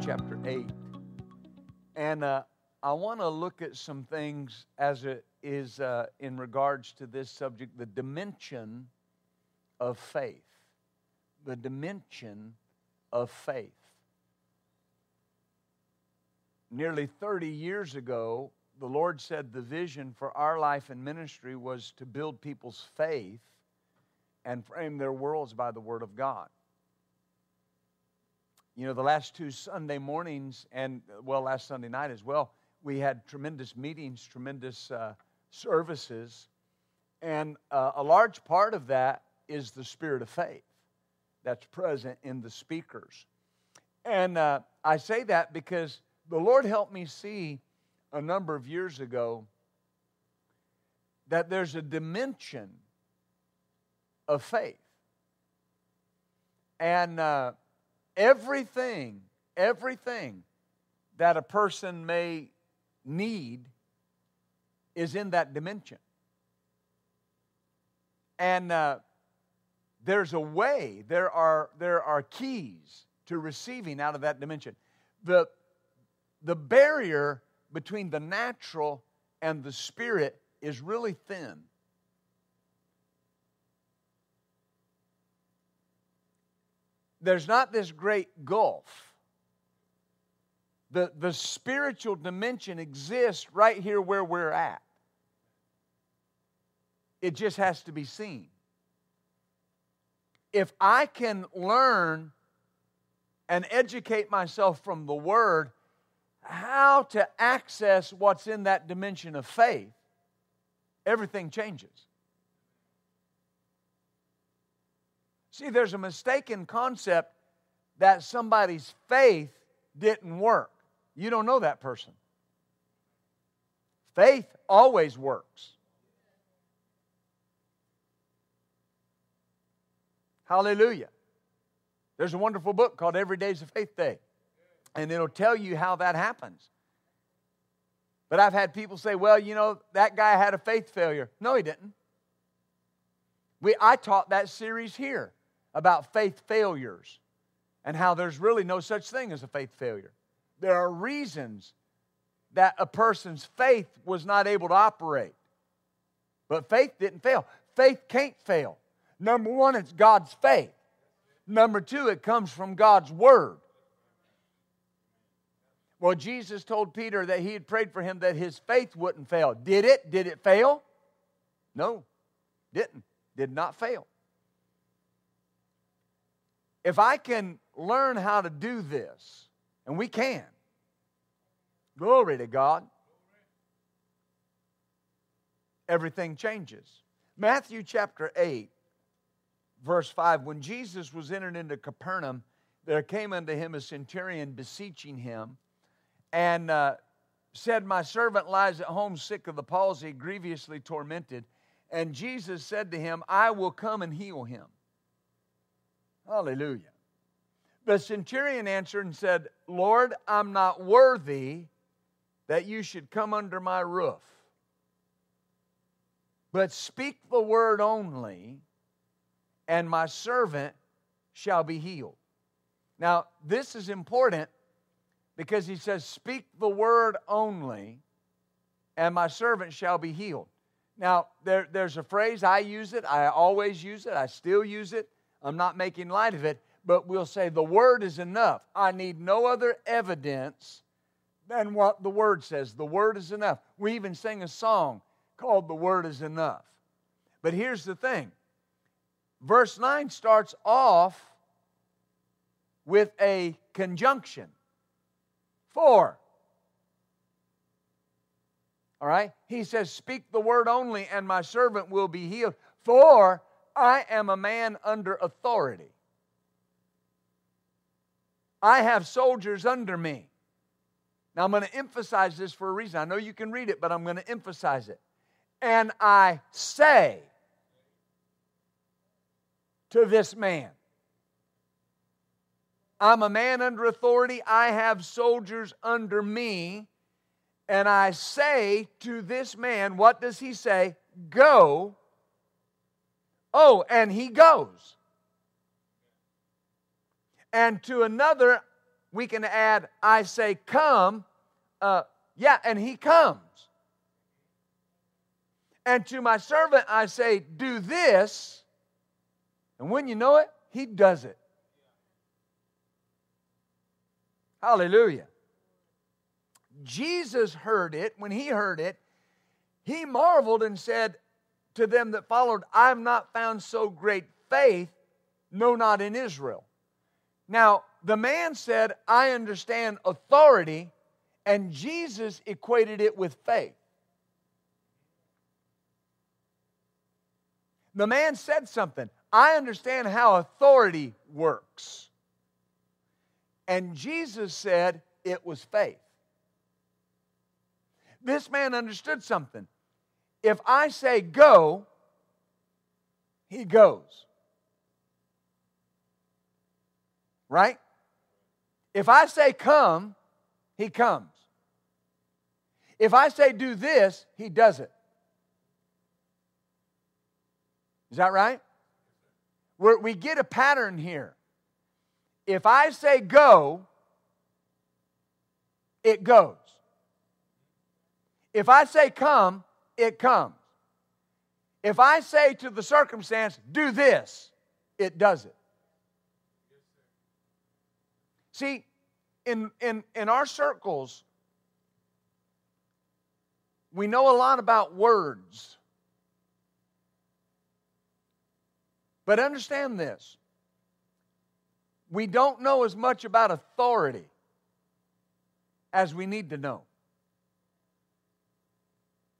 Chapter 8. And uh, I want to look at some things as it is uh, in regards to this subject the dimension of faith. The dimension of faith. Nearly 30 years ago, the Lord said the vision for our life and ministry was to build people's faith and frame their worlds by the Word of God. You know, the last two Sunday mornings, and well, last Sunday night as well, we had tremendous meetings, tremendous uh, services, and uh, a large part of that is the spirit of faith that's present in the speakers. And uh, I say that because the Lord helped me see a number of years ago that there's a dimension of faith. And uh, everything, everything that a person may need is in that dimension. And uh, there's a way, there are, there are keys to receiving out of that dimension. The, the barrier between the natural and the spirit is really thin. There's not this great gulf. The, the spiritual dimension exists right here where we're at. It just has to be seen. If I can learn and educate myself from the Word how to access what's in that dimension of faith, everything changes. See, there's a mistaken concept that somebody's faith didn't work. You don't know that person. Faith always works. Hallelujah. There's a wonderful book called Every Day's a Faith Day, and it'll tell you how that happens. But I've had people say, well, you know, that guy had a faith failure. No, he didn't. We, I taught that series here about faith failures and how there's really no such thing as a faith failure. There are reasons that a person's faith was not able to operate. But faith didn't fail. Faith can't fail. Number one, it's God's faith. Number two, it comes from God's word. Well, Jesus told Peter that he had prayed for him that his faith wouldn't fail. Did it? Did it fail? No, didn't. Did not fail. If I can learn how to do this, and we can, glory to God, everything changes. Matthew chapter 8 verse 5 When Jesus was entered into Capernaum, there came unto him a centurion beseeching him, and uh, said, My servant lies at home sick of the palsy, grievously tormented. And Jesus said to him, I will come and heal him. Hallelujah. The centurion answered and said, Lord, I'm not worthy that you should come under my roof. But speak the word only, and my servant shall be healed. Now, this is important because he says, Speak the word only, and my servant shall be healed. Now, there, there's a phrase, I use it, I always use it, I still use it. I'm not making light of it, but we'll say the word is enough. I need no other evidence than what the word says. The word is enough. We even sing a song called The Word is Enough. But here's the thing verse 9 starts off with a conjunction. For. All right? He says, Speak the word only, and my servant will be healed. For I am a man under authority. I have soldiers under me. Now, I'm going to emphasize this for a reason. I know you can read it, but I'm going to emphasize it. And I say to this man, I'm a man under authority. I have soldiers under me. And I say to this man, what does he say? Go. Oh, and he goes. And to another, we can add, I say, come. Uh, yeah, and he comes. And to my servant, I say, do this. And when you know it, he does it. Hallelujah. Jesus heard it. When he heard it, he marveled and said to them that followed, I have not found so great faith, no, not in Israel. Now, the man said, I understand authority, and Jesus equated it with faith. The man said something. I understand how authority works. And Jesus said it was faith. This man understood something. If I say go, he goes. Right? If I say come, he comes. If I say do this, he does it. Is that right? We're, we get a pattern here. If I say go, it goes. If I say come, it comes. If I say to the circumstance, do this, it does it. See, in, in, in our circles, we know a lot about words. But understand this we don't know as much about authority as we need to know.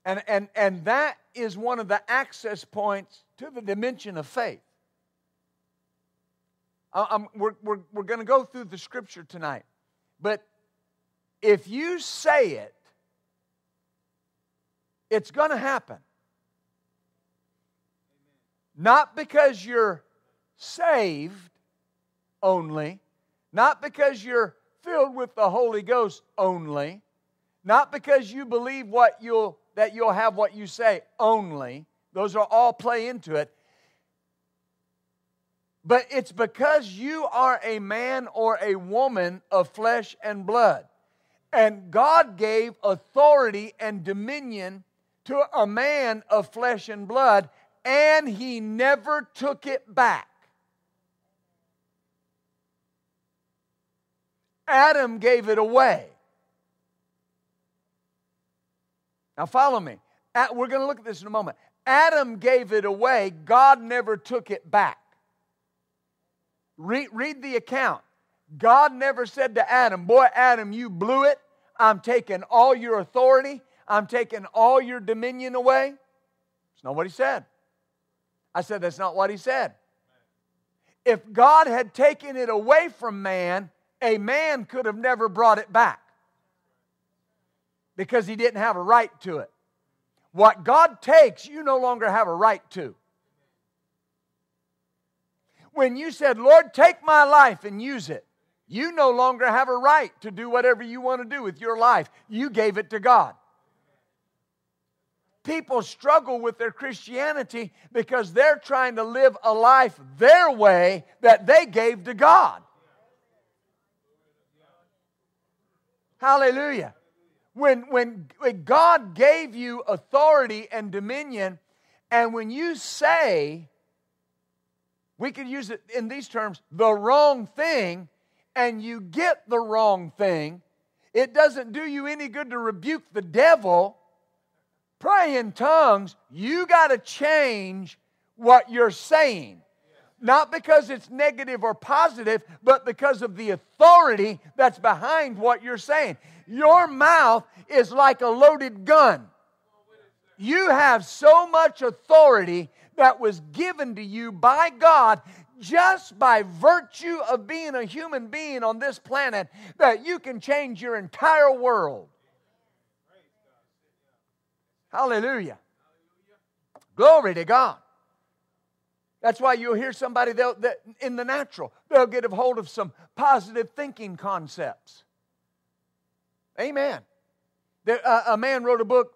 And, and, and that is one of the access points to the dimension of faith. I'm, we're we're, we're going to go through the scripture tonight. But if you say it, it's going to happen. Not because you're saved only, not because you're filled with the Holy Ghost only, not because you believe what you'll that you'll have what you say only. Those are all play into it. But it's because you are a man or a woman of flesh and blood. And God gave authority and dominion to a man of flesh and blood, and he never took it back. Adam gave it away. Now, follow me. We're going to look at this in a moment. Adam gave it away, God never took it back. Read, read the account. God never said to Adam, Boy, Adam, you blew it. I'm taking all your authority, I'm taking all your dominion away. It's not what he said. I said, That's not what he said. If God had taken it away from man, a man could have never brought it back because he didn't have a right to it. What God takes, you no longer have a right to. When you said, Lord, take my life and use it, you no longer have a right to do whatever you want to do with your life. You gave it to God. People struggle with their Christianity because they're trying to live a life their way that they gave to God. Hallelujah. When, when, God gave you authority and dominion, and when you say, we could use it in these terms, the wrong thing, and you get the wrong thing, it doesn't do you any good to rebuke the devil. Pray in tongues, you got to change what you're saying. Not because it's negative or positive, but because of the authority that's behind what you're saying. Your mouth is like a loaded gun. You have so much authority that was given to you by God just by virtue of being a human being on this planet that you can change your entire world. Hallelujah. Glory to God. That's why you'll hear somebody in the natural, they'll get a hold of some positive thinking concepts. Amen. There, uh, a man wrote a book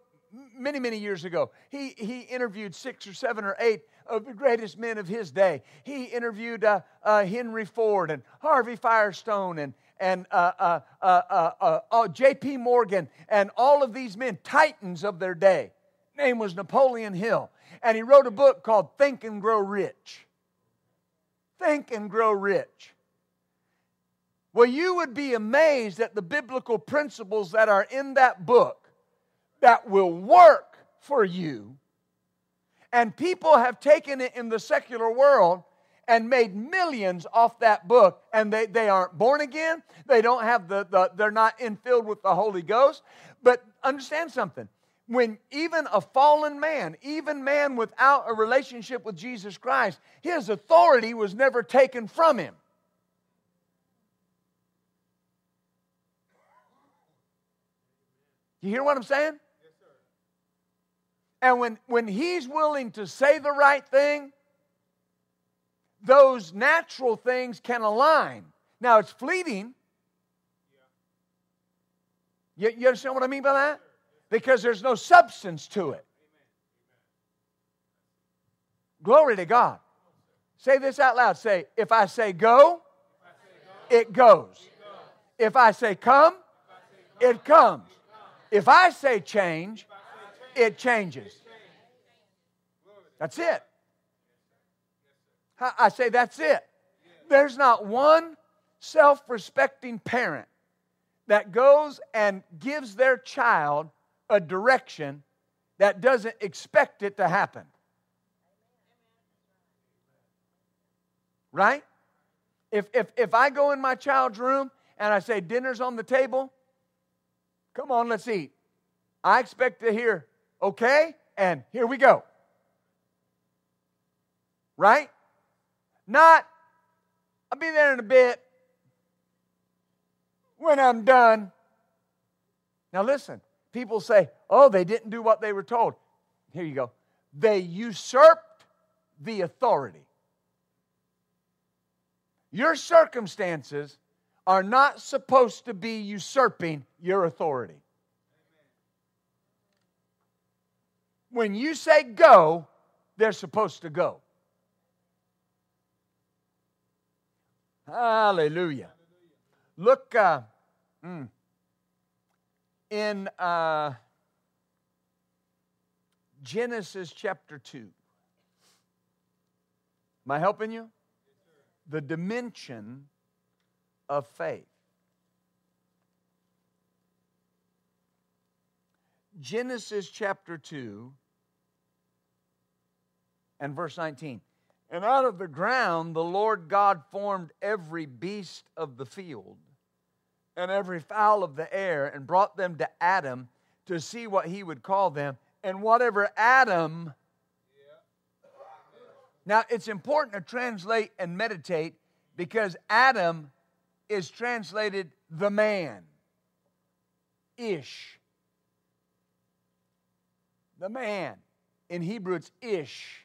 many, many years ago. He, he interviewed six or seven or eight of the greatest men of his day. He interviewed uh, uh, Henry Ford and Harvey Firestone and, and uh, uh, uh, J.P. Morgan and all of these men, titans of their day. Name was Napoleon Hill. And he wrote a book called Think and Grow Rich. Think and Grow Rich. Well, you would be amazed at the biblical principles that are in that book that will work for you. And people have taken it in the secular world and made millions off that book, and they, they aren't born again. They don't have the, the they're not infilled with the Holy Ghost. But understand something. When even a fallen man, even man without a relationship with Jesus Christ, his authority was never taken from him. You hear what I'm saying? Yes, and when, when he's willing to say the right thing, those natural things can align. Now, it's fleeting. You, you understand what I mean by that? Because there's no substance to it. Glory to God. Say this out loud. Say, if I say go, it goes. If I say come, it comes. If I say change, it changes. That's it. I say that's it. There's not one self respecting parent that goes and gives their child a direction that doesn't expect it to happen. Right? If, if, if I go in my child's room and I say, dinner's on the table, Come on, let's eat. I expect to hear, okay, and here we go. Right? Not, I'll be there in a bit. When I'm done. Now listen, people say, oh, they didn't do what they were told. Here you go. They usurped the authority. Your circumstances are not supposed to be usurping your authority. When you say go, they're supposed to go. Hallelujah. Look uh, mm, in uh, Genesis chapter 2. Am I helping you? The dimension of faith. Genesis chapter 2 and verse 19. And out of the ground the Lord God formed every beast of the field and every fowl of the air and brought them to Adam to see what he would call them. And whatever Adam. Now it's important to translate and meditate because Adam is translated the man. Ish. The man. In Hebrew, it's Ish.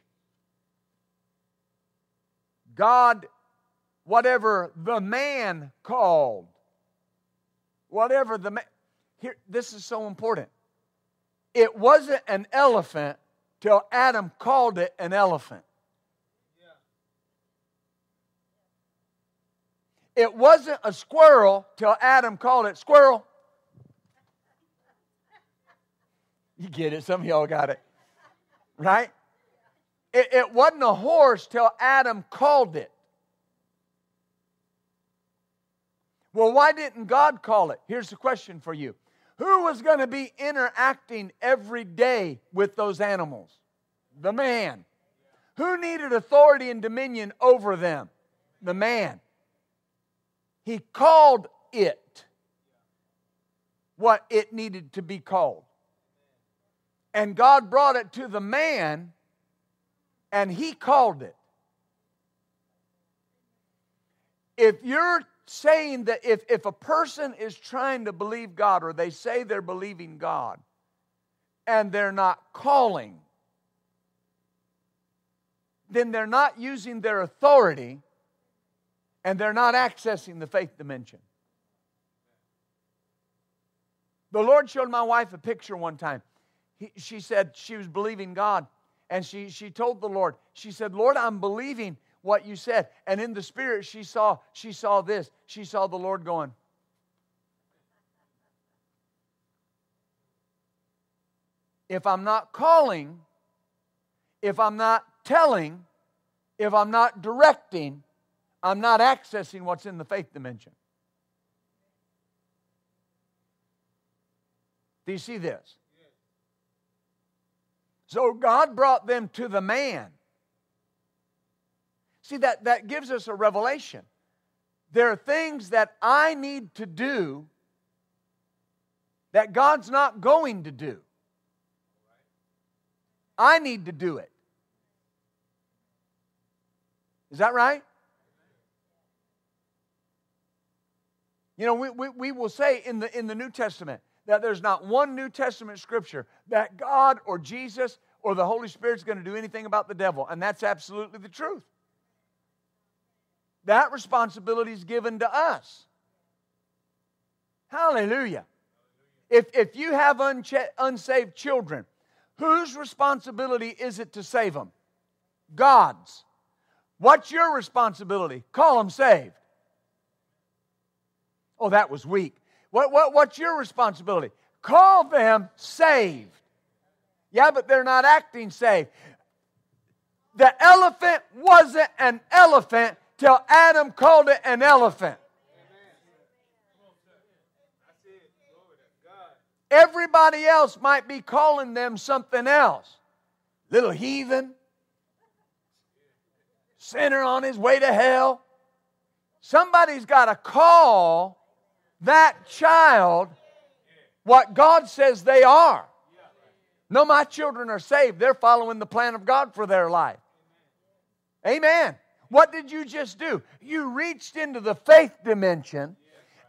God, whatever the man called, whatever the man. Here, this is so important. It wasn't an elephant till Adam called it an elephant. It wasn't a squirrel till Adam called it squirrel. You get it? Some of y'all got it. Right? It, it wasn't a horse till Adam called it. Well, why didn't God call it? Here's the question for you Who was going to be interacting every day with those animals? The man. Who needed authority and dominion over them? The man. He called it what it needed to be called. And God brought it to the man, and He called it. If you're saying that if, if a person is trying to believe God or they say they're believing God and they're not calling, then they're not using their authority and they're not accessing the faith dimension. The Lord showed my wife a picture one time. He, she said she was believing God, and she, she told the Lord, she said, Lord, I'm believing what you said. And in the spirit, she saw, she saw this. She saw the Lord going. If I'm not calling, if I'm not telling, if I'm not directing, I'm not accessing what's in the faith dimension. Do you see this? So God brought them to the man. See, that, that gives us a revelation. There are things that I need to do that God's not going to do. I need to do it. Is that right? You know, we, we, we will say in the, in the New Testament that there's not one New Testament scripture that God or Jesus or the Holy Spirit's going to do anything about the devil. And that's absolutely the truth. That responsibility is given to us. Hallelujah. If, if you have unche- unsaved children, whose responsibility is it to save them? God's. What's your responsibility? Call them saved. Oh, that was weak. What, what, what's your responsibility? Call them saved. Yeah, but they're not acting saved. The elephant wasn't an elephant till Adam called it an elephant. Everybody else might be calling them something else. Little heathen, sinner on his way to hell. Somebody's got to call that child what God says they are. No, my children are saved. They're following the plan of God for their life. Amen. What did you just do? You reached into the faith dimension,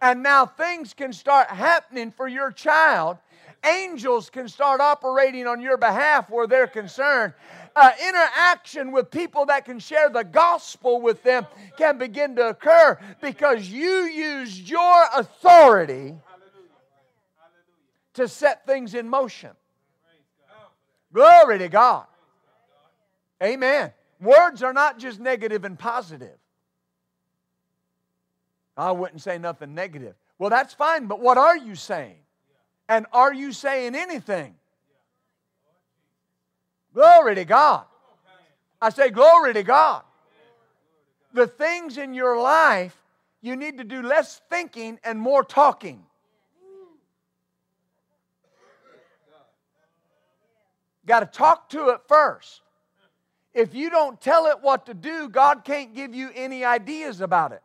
and now things can start happening for your child. Angels can start operating on your behalf where they're concerned. Uh, interaction with people that can share the gospel with them can begin to occur because you used your authority to set things in motion. Glory to God. Amen. Words are not just negative and positive. I wouldn't say nothing negative. Well, that's fine, but what are you saying? And are you saying anything? Glory to God. I say, Glory to God. The things in your life, you need to do less thinking and more talking. Got to talk to it first. If you don't tell it what to do, God can't give you any ideas about it.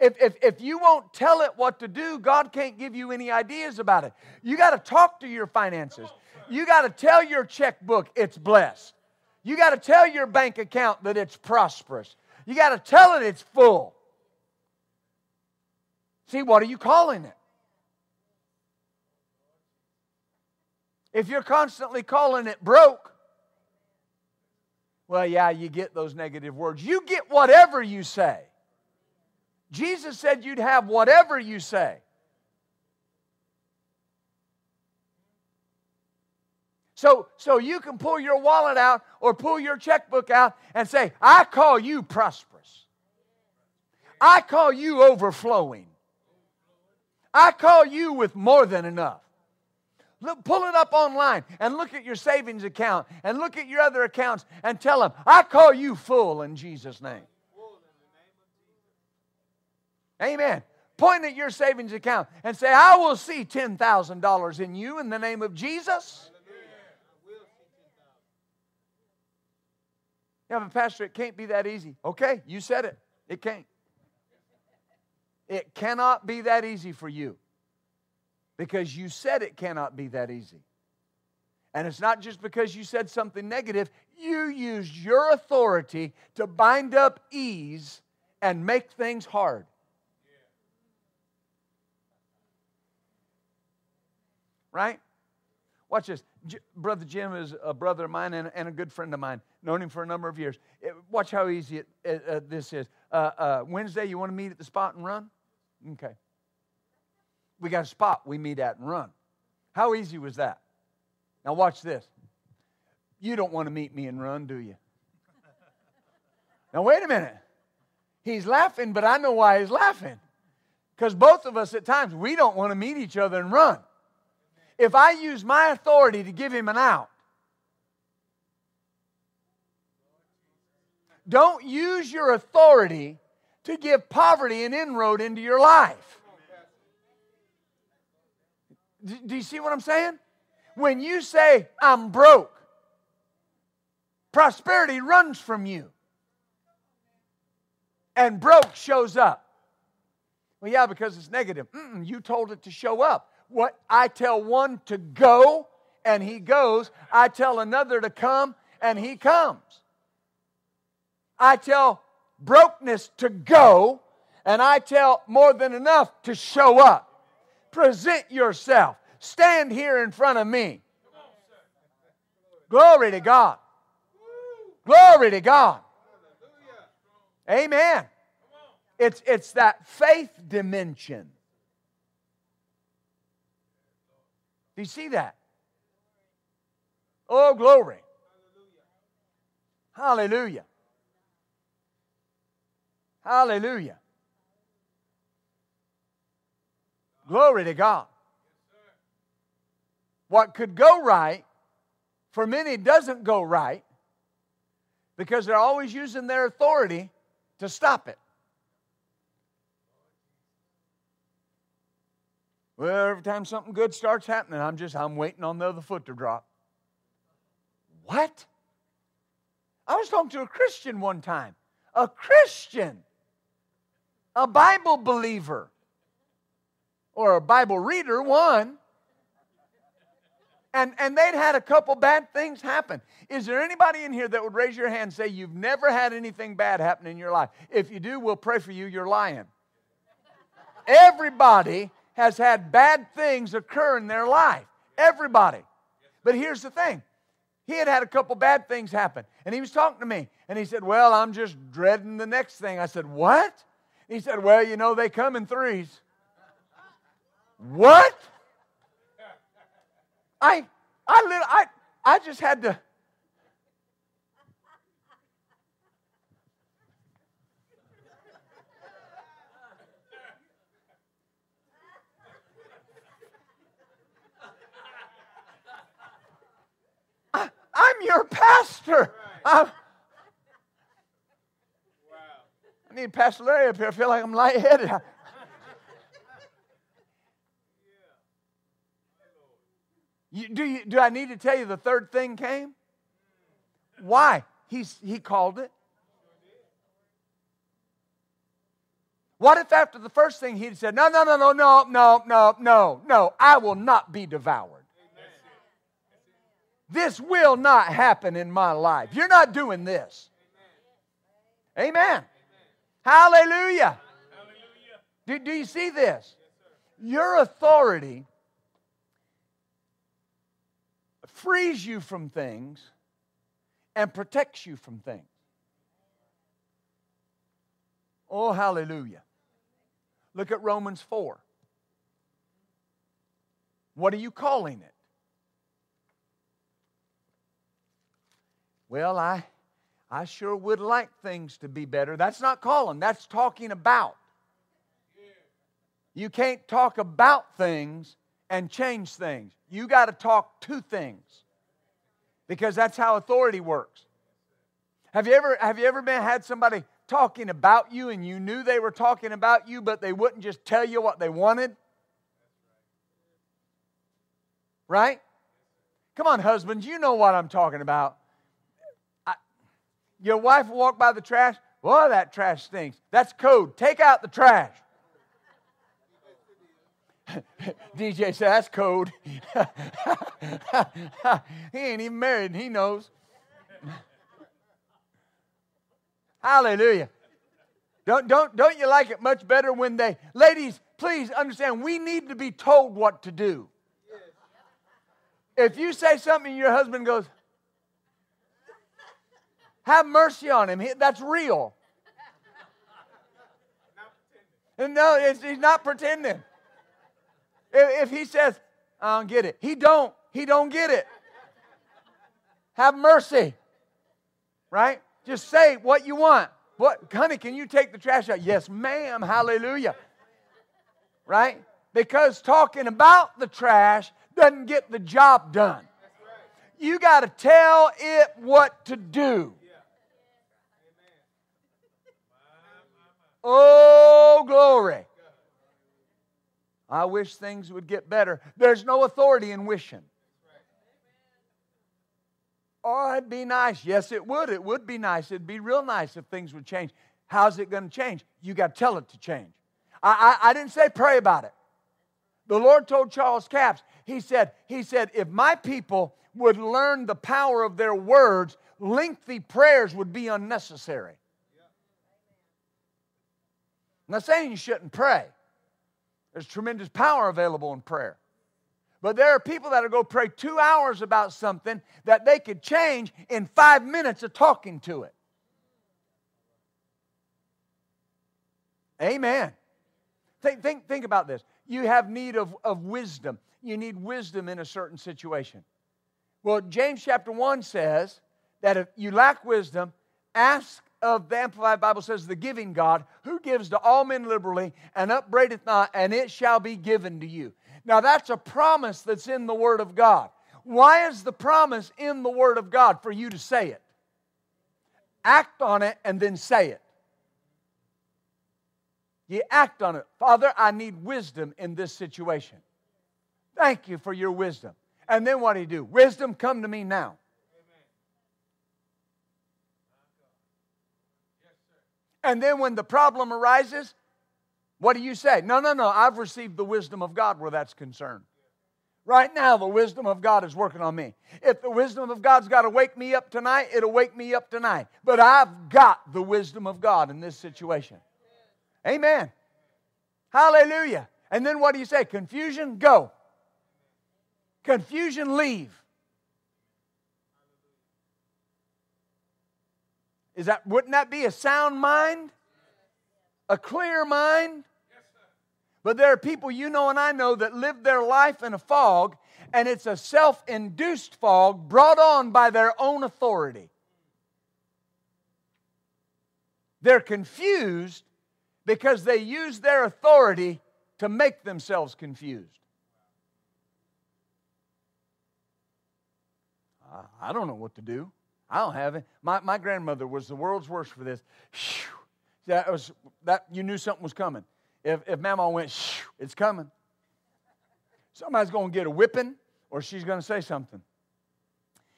If, if, if you won't tell it what to do, God can't give you any ideas about it. You got to talk to your finances. You got to tell your checkbook it's blessed. You got to tell your bank account that it's prosperous. You got to tell it it's full. See, what are you calling it? If you're constantly calling it broke, well, yeah, you get those negative words. You get whatever you say. Jesus said you'd have whatever you say. So, so you can pull your wallet out or pull your checkbook out and say, I call you prosperous. I call you overflowing. I call you with more than enough. Look, pull it up online and look at your savings account and look at your other accounts and tell them, I call you full in Jesus' name. Amen. Point at your savings account and say, I will see $10,000 in you in the name of Jesus. Yeah, but Pastor, it can't be that easy. Okay, you said it. It can't. It cannot be that easy for you because you said it cannot be that easy. And it's not just because you said something negative, you used your authority to bind up ease and make things hard. Right? Watch this. J- brother Jim is a brother of mine and, and, a good friend of mine. Known him for a number of years. It, watch how easy it, it, uh, this is. Uh, uh, Wednesday, you want to meet at the spot and run? Okay. We got a spot we meet at and run. How easy was that? Now, watch this. You don't want to meet me and run, do you? Now, wait a minute. He's laughing, but I know why he's laughing. Because both of us at times, we don't want to meet each other and run. If I use my authority to give him an out, don't use your authority to give poverty an inroad into your life. Do you see what I'm saying? When you say, I'm broke, prosperity runs from you. And broke shows up. Well, yeah, because it's negative. Mm-mm, you told it to show up. What I tell one to go, and he goes. I tell another to come, and he comes. I tell brokenness to go, and I tell more than enough to show up. Present yourself. Stand here in front of me. Glory to God. Glory to God. Amen. It's, it's that faith dimension. Do you see that? Oh, glory. Hallelujah. Hallelujah. Glory to God. What could go right, for many doesn't go right because they're always using their authority to stop it. Well, every time something good starts happening, I'm just I'm waiting on the other foot to drop. What? I was talking to a Christian one time. A Christian. A Bible believer. Or a Bible reader, one. And, and they'd had a couple bad things happen. Is there anybody in here that would raise your hand and say you've never had anything bad happen in your life? If you do, we'll pray for you. You're lying. Everybody has had bad things occur in their life. Everybody. But here's the thing he had had a couple bad things happen. And he was talking to me. And he said, Well, I'm just dreading the next thing. I said, What? He said, Well, you know, they come in threes. What? I, I, I, I just had to I'm your pastor. I'm, I need Pastor Larry up here. I feel like I'm lightheaded. You, do, you, do I need to tell you the third thing came? Why? He's, he called it. What if after the first thing he'd said, No, no, no, no, no, no, no, no, no, I will not be devoured. This will not happen in my life. You're not doing this. Amen. Amen. Hallelujah. Hallelujah. Do, do you see this? Your authority frees you from things and protects you from things. Oh, hallelujah. Look at Romans 4. What are you calling it? Well, I, I sure would like things to be better. That's not calling, that's talking about. You can't talk about things and change things. You got to talk to things because that's how authority works. Have you ever, have you ever been, had somebody talking about you and you knew they were talking about you, but they wouldn't just tell you what they wanted? Right? Come on, husbands, you know what I'm talking about. Your wife will walk by the trash. Boy, that trash stinks. That's code. Take out the trash. DJ said, That's code. he ain't even married and he knows. Hallelujah. Don't, don't, don't you like it much better when they, ladies, please understand, we need to be told what to do. If you say something your husband goes, have mercy on him, that's real. No, he's not pretending. If, if he says, I don't get it, he don't. He don't get it. Have mercy. Right? Just say what you want. What, honey, can you take the trash out? Yes, ma'am. Hallelujah. Right? Because talking about the trash doesn't get the job done. You got to tell it what to do. Oh, glory. I wish things would get better. There's no authority in wishing. Oh, it'd be nice. Yes, it would. It would be nice. It'd be real nice if things would change. How's it going to change? You got to tell it to change. I, I, I didn't say pray about it. The Lord told Charles Capps, he said, he said, if my people would learn the power of their words, lengthy prayers would be unnecessary. I'm not saying you shouldn't pray. There's tremendous power available in prayer. But there are people that will go pray two hours about something that they could change in five minutes of talking to it. Amen. Think, think, think about this. You have need of, of wisdom. You need wisdom in a certain situation. Well, James chapter 1 says that if you lack wisdom, ask of the Amplified Bible says, the giving God, who gives to all men liberally and upbraideth not, and it shall be given to you. Now, that's a promise that's in the Word of God. Why is the promise in the Word of God? For you to say it. Act on it and then say it. You act on it. Father, I need wisdom in this situation. Thank you for your wisdom. And then what do you do? Wisdom, come to me now. And then when the problem arises, what do you say? No, no, no, I've received the wisdom of God where that's concerned. Right now, the wisdom of God is working on me. If the wisdom of God's got to wake me up tonight, it'll wake me up tonight. But I've got the wisdom of God in this situation. Amen. Hallelujah. And then what do you say? Confusion, go. Confusion, leave. Is that wouldn't that be a sound mind? A clear mind? But there are people you know and I know that live their life in a fog, and it's a self induced fog brought on by their own authority. They're confused because they use their authority to make themselves confused. I don't know what to do. I don't have it. My, my grandmother was the world's worst for this. That was that you knew something was coming. If if Mama went, it's coming. Somebody's going to get a whipping, or she's going to say something.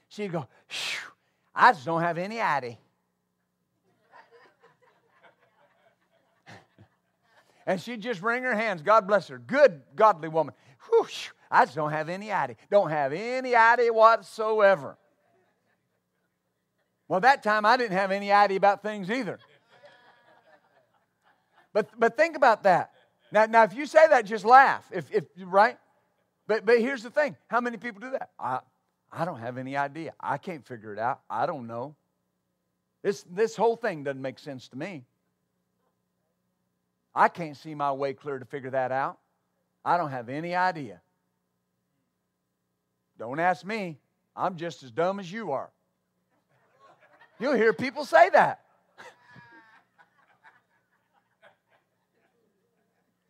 She'd go, I just don't have any idea. and she'd just wring her hands. God bless her. Good, godly woman. Whew, I just don't have any idea. Don't have any idea whatsoever. Well, that time I didn't have any idea about things either. But, but think about that. Now, now, if you say that, just laugh. If, if, right? But, but here's the thing how many people do that? I, I don't have any idea. I can't figure it out. I don't know. This, this whole thing doesn't make sense to me. I can't see my way clear to figure that out. I don't have any idea. Don't ask me. I'm just as dumb as you are. You'll hear people say that.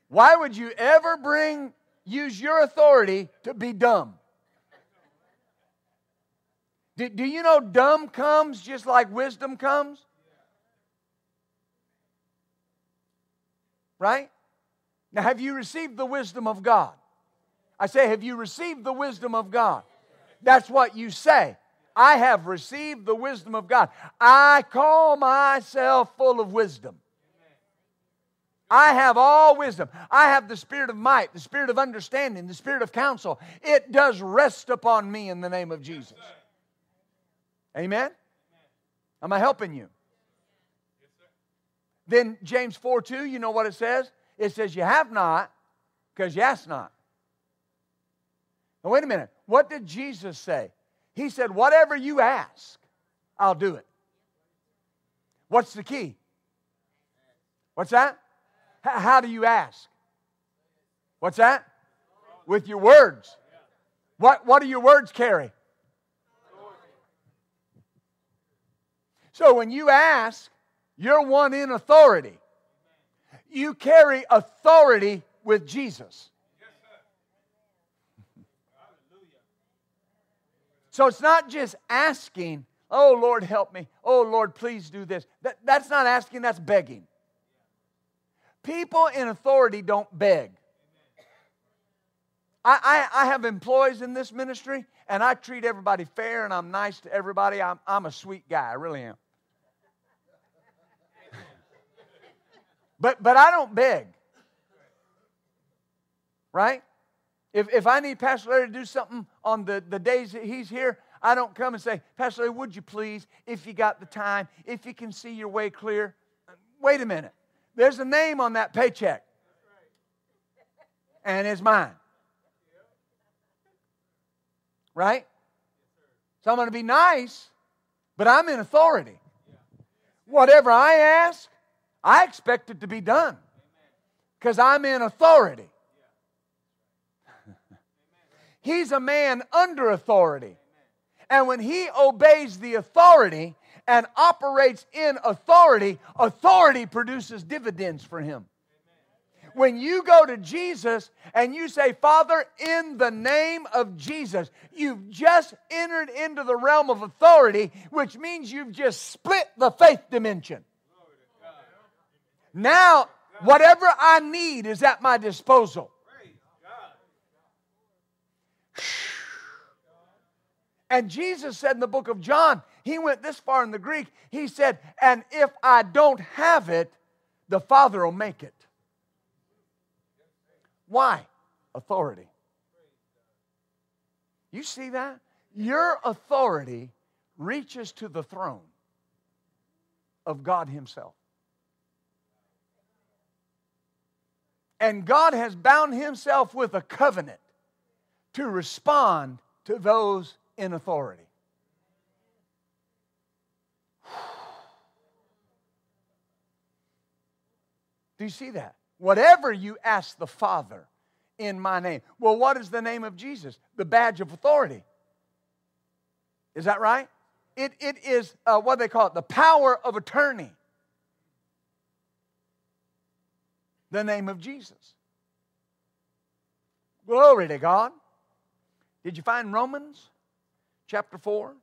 Why would you ever bring, use your authority to be dumb? Do, do you know dumb comes just like wisdom comes? Right? Now, have you received the wisdom of God? I say, have you received the wisdom of God? That's what you say. I have received the wisdom of God. I call myself full of wisdom. I have all wisdom. I have the spirit of might, the spirit of understanding, the spirit of counsel. It does rest upon me in the name of Jesus. Amen? Am I helping you? Then James 4 2, you know what it says? It says, You have not because you ask not. Now, wait a minute. What did Jesus say? He said, Whatever you ask, I'll do it. What's the key? What's that? How do you ask? What's that? With your words. What, what do your words carry? So when you ask, you're one in authority. You carry authority with Jesus. So it's not just asking, oh Lord, help me. Oh Lord, please do this. That, that's not asking, that's begging. People in authority don't beg. I, I, I, have employees in this ministry, and I treat everybody fair and I'm nice to everybody. I'm, I'm a sweet guy, I really am. But, but I don't beg. Right? If, if I need Pastor Larry to do something on the, the days that he's here, I don't come and say, Pastor Larry, would you please, if you got the time, if you can see your way clear? Wait a minute. There's a name on that paycheck, and it's mine. Right? So I'm going to be nice, but I'm in authority. Whatever I ask, I expect it to be done because I'm in authority. He's a man under authority. And when he obeys the authority and operates in authority, authority produces dividends for him. When you go to Jesus and you say, Father, in the name of Jesus, you've just entered into the realm of authority, which means you've just split the faith dimension. Now, whatever I need is at my disposal. And Jesus said in the book of John, he went this far in the Greek, he said, And if I don't have it, the Father will make it. Why? Authority. You see that? Your authority reaches to the throne of God Himself. And God has bound himself with a covenant to respond to those in authority. Do you see that? Whatever you ask the Father in my name. Well, what is the name of Jesus? The badge of authority. Is that right? It, it is uh, what they call it the power of attorney. the name of Jesus. Glory to God. Did you find Romans chapter 4?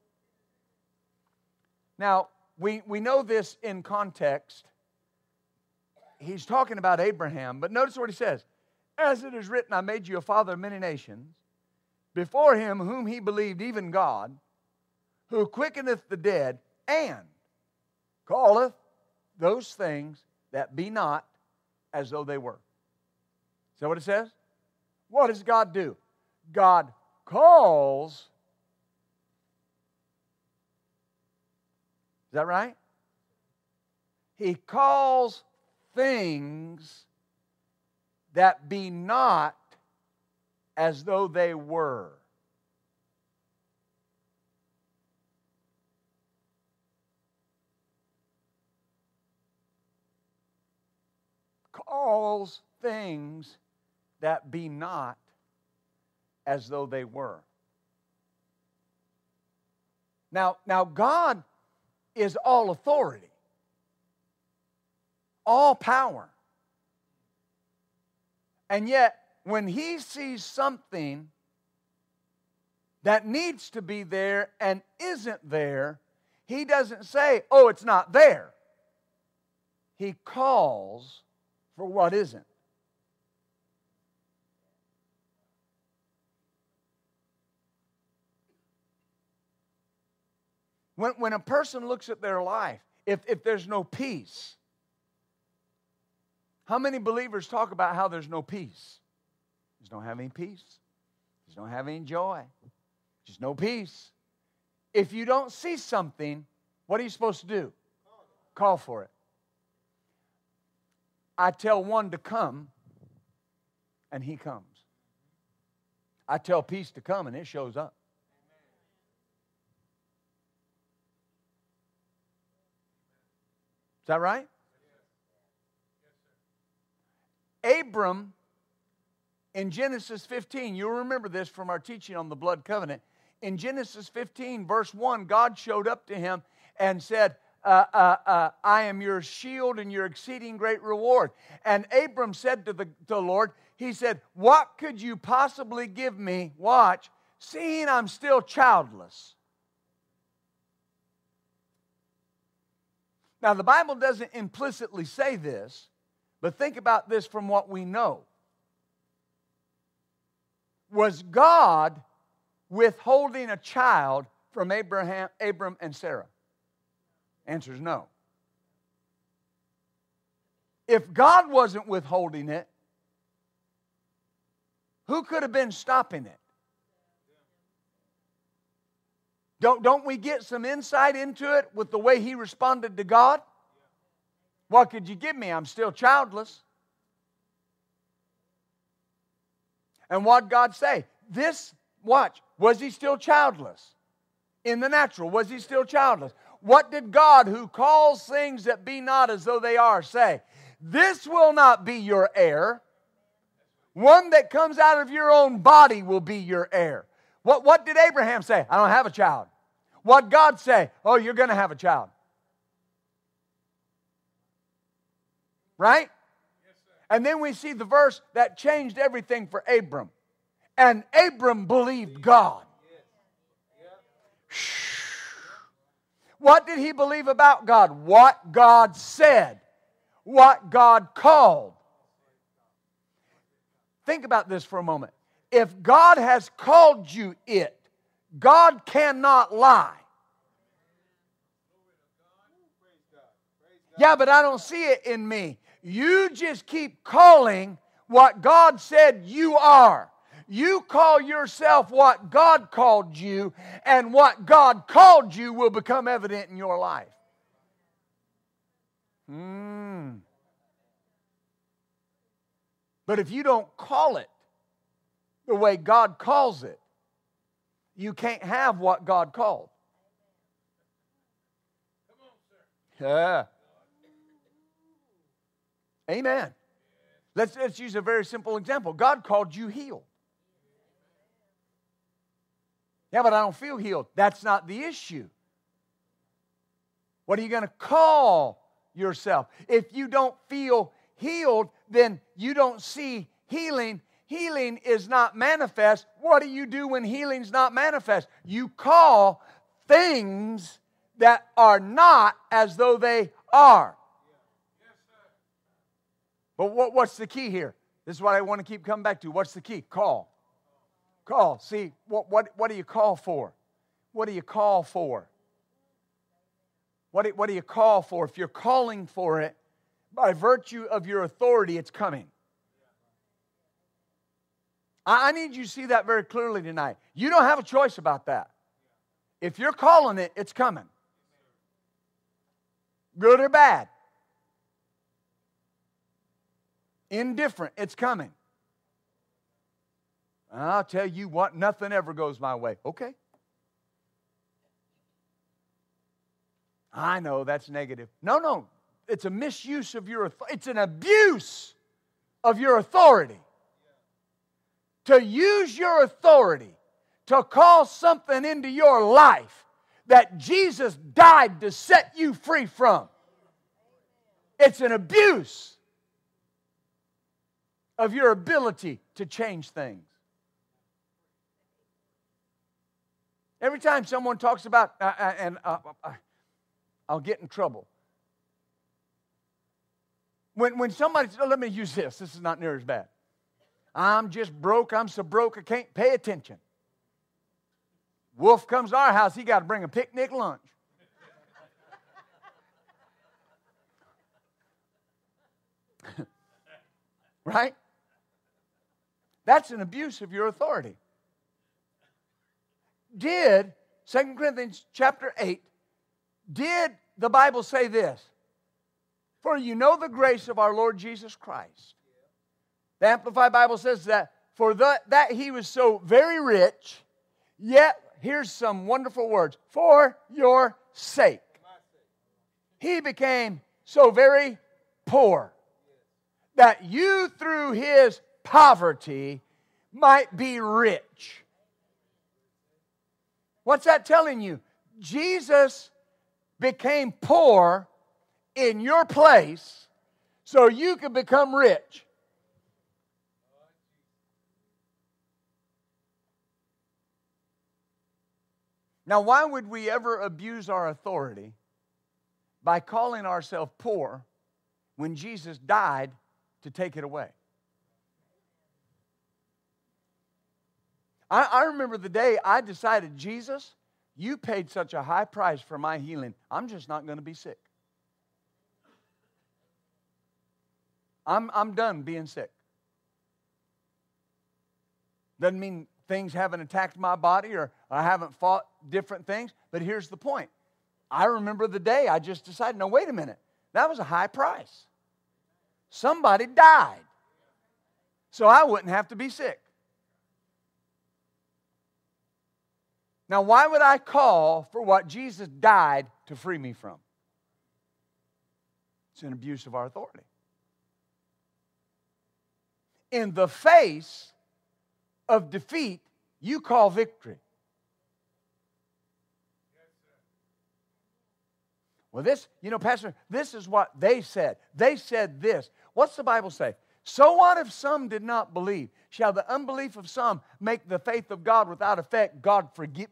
Now, we, we know this in context. He's talking about Abraham, but notice what he says As it is written, I made you a father of many nations, before him whom he believed, even God, who quickeneth the dead, and calleth those things that be not as though they were. Is that what it says? What does God do? God calls. Is that right? He calls things that be not as though they were. calls things that be not as though they were. Now, now God is all authority, all power. And yet, when he sees something that needs to be there and isn't there, he doesn't say, oh, it's not there. He calls for what isn't. When, when a person looks at their life, if, if there's no peace, how many believers talk about how there's no peace? Just don't have any peace. Just don't have any joy. Just no peace. If you don't see something, What are you supposed to do? Call for it. I tell one to come, and he comes. I tell peace to come, and it shows up. Is that right? Abram in Genesis 15, you'll remember this from our teaching on the blood covenant. In Genesis 15, verse 1, God showed up to him and said, uh, uh, uh, I am your shield and your exceeding great reward. And Abram said to the, to the Lord, He said, What could you possibly give me? Watch, seeing I'm still childless. Now, the Bible doesn't implicitly say this, but think about this from what we know. Was God withholding a child from Abraham, Abram and Sarah? Answer is no. If God wasn't withholding it, who could have been stopping it? Don't, don't we get some insight into it with the way he responded to God? What could you give me? I'm still childless. And what God say? This, watch, was he still childless? In the natural, was he still childless? What did God, who calls things that be not as though they are, say? This will not be your heir. One that comes out of your own body will be your heir. What, what did Abraham say? I don't have a child. What God say? Oh, you're going to have a child. Right? and then we see the verse that changed everything for Abram. And Abram believed God. What did he believe about God? What God said. What God called. Think about this for a moment. If God has called you it, God cannot lie. Yeah, but I don't see it in me. You just keep calling what God said you are. You call yourself what God called you, and what God called you will become evident in your life. Hmm. But if you don't call it the way God calls it, you can't have what God called. Yeah. Amen. Let's, let's use a very simple example. God called you healed. Yeah, but I don't feel healed. That's not the issue. What are you going to call yourself? If you don't feel healed, then you don't see healing healing is not manifest, what do you do when healing's not manifest? You call things that are not as though they are. But what, what's the key here? This is what I want to keep coming back to. What's the key? Call. Call. See, what, what, what do you call for? What do you call for? What do, what do you call for? If you're calling for it, by virtue of your authority, it's coming. I need you to see that very clearly tonight. You don't have a choice about that. If you're calling it, it's coming. Good or bad. Indifferent, it's coming. I'll tell you what, nothing ever goes my way. Okay. I know that's negative. No, no. It's a misuse of your. It's an abuse of your authority to use your authority to call something into your life that Jesus died to set you free from. It's an abuse of your ability to change things. Every time someone talks about, uh, uh and uh, uh, I'll get in trouble. When, when somebody, let me use this, this is not near as bad. I'm just broke. I'm so broke I can't pay attention. Wolf comes to our house, he got to bring a picnic lunch. right? That's an abuse of your authority. Did 2 Corinthians chapter 8 Did the Bible say this? For you know the grace of our Lord Jesus Christ. The Amplified Bible says that for the, that he was so very rich, yet, here's some wonderful words for your sake. He became so very poor that you through his poverty might be rich. What's that telling you? Jesus became poor in your place so you could become rich. Now, why would we ever abuse our authority by calling ourselves poor when Jesus died to take it away? I, I, remember the day I decided, Jesus, you paid such a high price for my healing. I'm just not going to be sick. I'm, I'm done being sick. Doesn't mean things haven't attacked my body or I haven't fought different things, but here's the point. I remember the day I just decided, no, wait a minute, that was a high price. Somebody died. So I wouldn't have to be sick. Now, why would I call for what Jesus died to free me from? It's an abuse of our authority. In the face of defeat, you call victory. Well, this, you know, Pastor, this is what they said. They said this. What's the Bible say? So what if some did not believe? Shall the unbelief of some make the faith of God without effect? God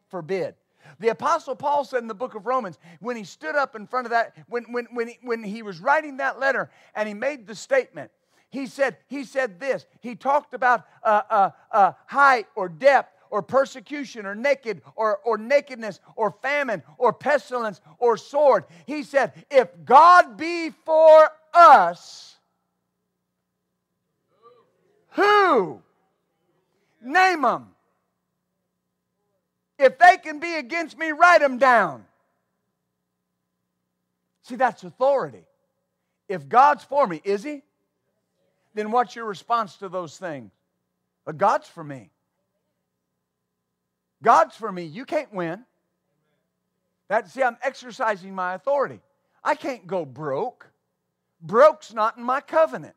forbid. The Apostle Paul said in the book of Romans, when he stood up in front of that, when, when, when, he, when he was writing that letter and he made the statement, he said, he said this. He talked about uh, uh, uh, height or depth or persecution or naked or, or nakedness or famine or pestilence or sword. He said, if God be for us, who? Name them. If they can be against me, write them down. See, that's authority. If God's for me, is He? Then what's your response to those things? But God's for me. God's for me. You can't win. That see, I'm exercising my authority. I can't go broke. Broke's not in my covenant.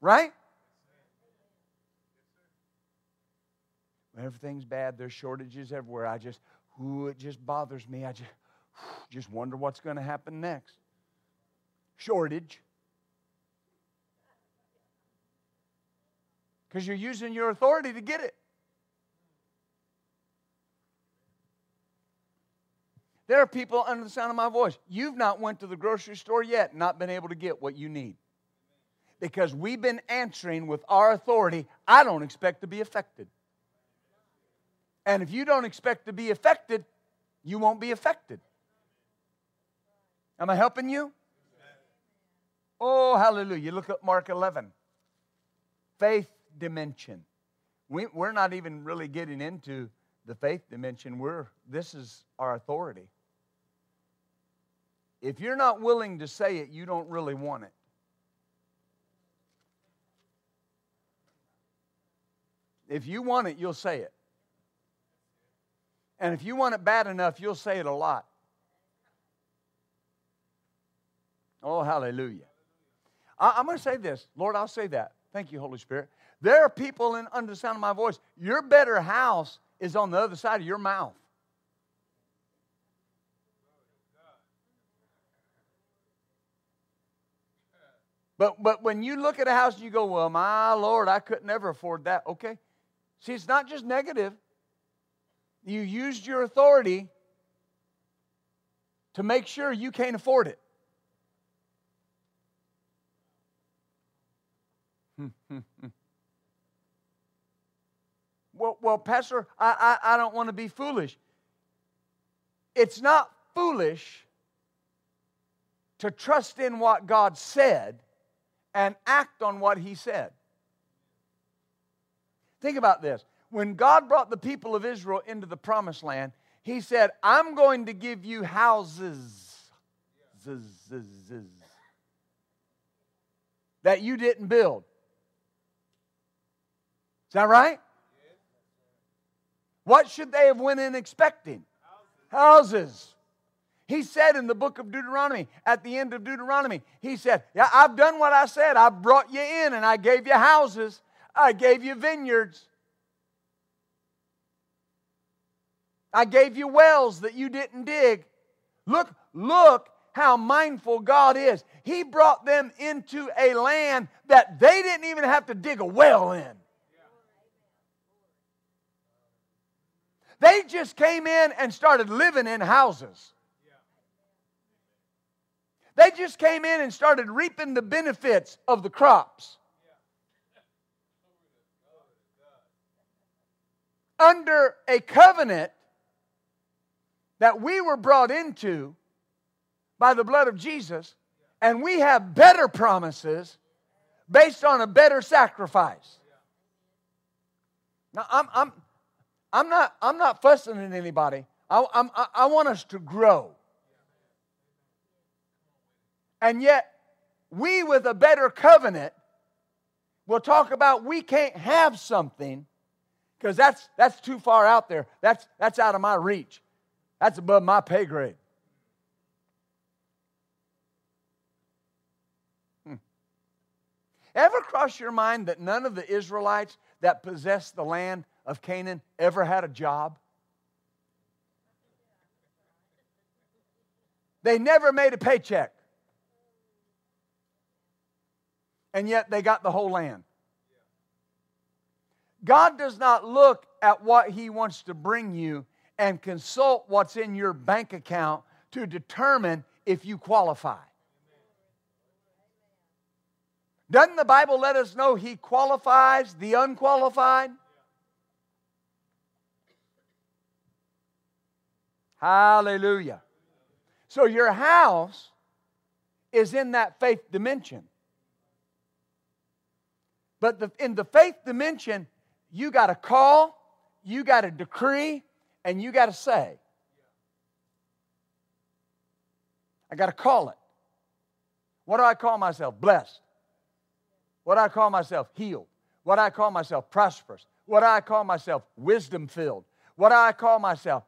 Right? When Everything's bad. There's shortages everywhere. I just, ooh, it just bothers me. I just, just wonder what's going to happen next. Shortage. Because you're using your authority to get it. There are people under the sound of my voice. You've not went to the grocery store yet, not been able to get what you need because we've been answering with our authority, I don't expect to be affected. And if you don't expect to be affected, you won't be affected. Am I helping you? Oh, hallelujah. Look at Mark 11. Faith dimension. We, we're not even really getting into the faith dimension. We're, this is our authority. If you're not willing to say it, you don't really want it. If you want it, you'll say it. And if you want it bad enough, you'll say it a lot. Oh, hallelujah. I, am going to say this. Lord, I'll say that. Thank you, Holy Spirit. There are people in, under the sound of my voice. Your better house is on the other side of your mouth. But, but when you look at a house and you go, well, my Lord, I could never afford that. Okay, See, it's not just negative. You used your authority to make sure you can't afford it. Well, well, Pastor, I, I, I don't want to be foolish. It's not foolish to trust in what God said and act on what He said. Think about this. when God brought the people of Israel into the promised land, He said, I'm going to give you houses that you didn't build. Is that right? What should they have went in expecting? Houses. He said in the book of Deuteronomy, at the end of Deuteronomy, he said, Yeah, I've done what I said. I brought you in and I gave you houses, I gave you vineyards, I gave you wells that you didn't dig. Look, look how mindful God is. He brought them into a land that they didn't even have to dig a well in. They just came in and started living in houses. They just came in and started reaping the benefits of the crops. Under a covenant that we were brought into by the blood of Jesus, and we have better promises based on a better sacrifice. Now, I'm, I'm, I'm, not, I'm not fussing at anybody. I, I, I want us to grow. And yet, we with a better covenant will talk about we can't have something because that's, that's too far out there. That's, that's out of my reach. That's above my pay grade. Hmm. Ever cross your mind that none of the Israelites that possessed the land of Canaan ever had a job? They never made a paycheck. And yet they got the whole land. God does not look at what He wants to bring you and consult what's in your bank account to determine if you qualify. Doesn't the Bible let us know He qualifies the unqualified? Hallelujah. So your house is in that faith dimension. But the, in the faith dimension, you got to call, you got to decree, and you got to say, I got to call it. What do I call myself? Blessed. What do I call myself? Healed. What do I call myself? Prosperous. What do I call myself? Wisdom filled. What do I call myself?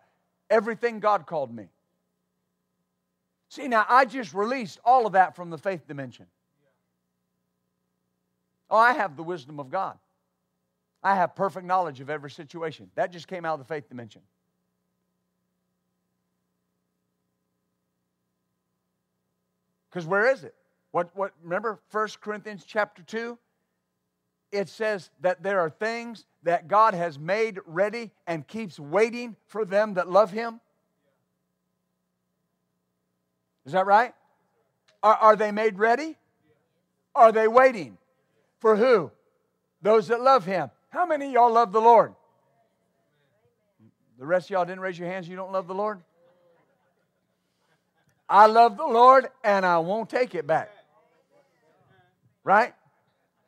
Everything God called me. See, now I just released all of that from the faith dimension. Oh, I have the wisdom of God. I have perfect knowledge of every situation. That just came out of the faith dimension. Because where is it? What, what, remember 1 Corinthians chapter 2? It says that there are things that God has made ready and keeps waiting for them that love Him. Is that right? Are, are they made ready? Are they waiting? For who? Those that love Him. How many of y'all love the Lord? The rest of y'all didn't raise your hands, you don't love the Lord? I love the Lord and I won't take it back. Right?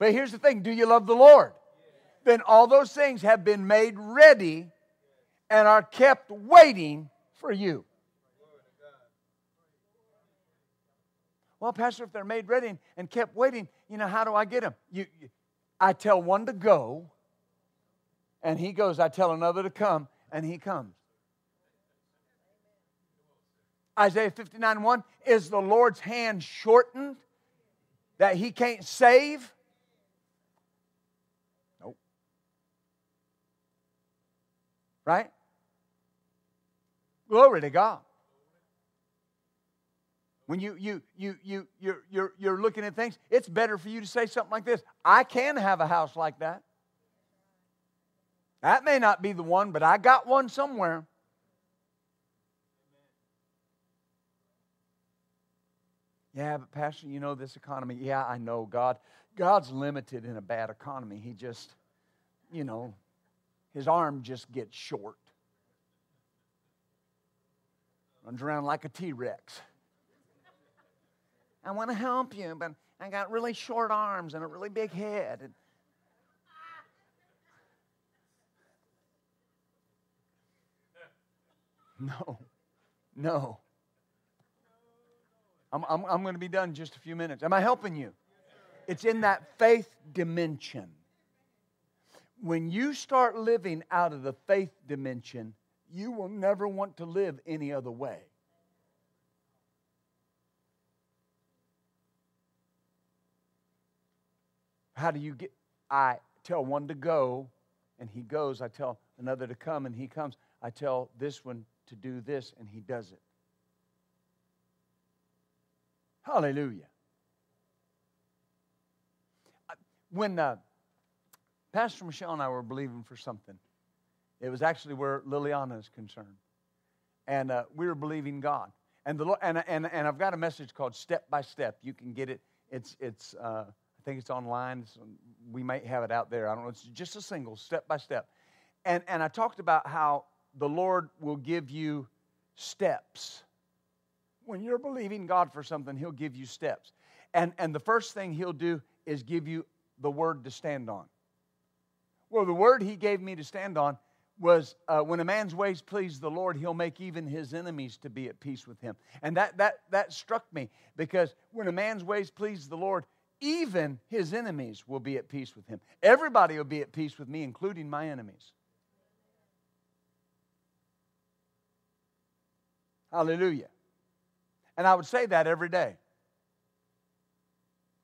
But here's the thing do you love the Lord? Then all those things have been made ready and are kept waiting for you. Well, Pastor, if they're made ready and kept waiting, you know, how do I get them? You, you, I tell one to go, and he goes. I tell another to come, and he comes. Isaiah 59 1 Is the Lord's hand shortened that he can't save? Right? Glory to God. When you, you, you, you, you're, you're, you're looking at things, it's better for you to say something like this I can have a house like that. That may not be the one, but I got one somewhere. Yeah, but Pastor, you know this economy. Yeah, I know God. God's limited in a bad economy. He just, you know, his arm just gets short. Runs around like a T Rex. I want to help you, but I got really short arms and a really big head. No, no. I'm, I'm, I'm going to be done in just a few minutes. Am I helping you? It's in that faith dimension. When you start living out of the faith dimension, you will never want to live any other way. How do you get? I tell one to go, and he goes. I tell another to come, and he comes. I tell this one to do this, and he does it. Hallelujah. When uh, Pastor Michelle and I were believing for something, it was actually where Liliana is concerned. And uh, we were believing God. And, the, and, and, and I've got a message called Step by Step. You can get it. It's, it's uh, I think it's online. So we might have it out there. I don't know. It's just a single, step by step. And, and I talked about how the Lord will give you steps. When you're believing God for something, He'll give you steps. And, and the first thing He'll do is give you the word to stand on. Well, the word He gave me to stand on was uh, when a man's ways please the Lord, he'll make even his enemies to be at peace with him. And that, that, that struck me because when a man's ways please the Lord, even his enemies will be at peace with him. Everybody will be at peace with me, including my enemies. Hallelujah. And I would say that every day.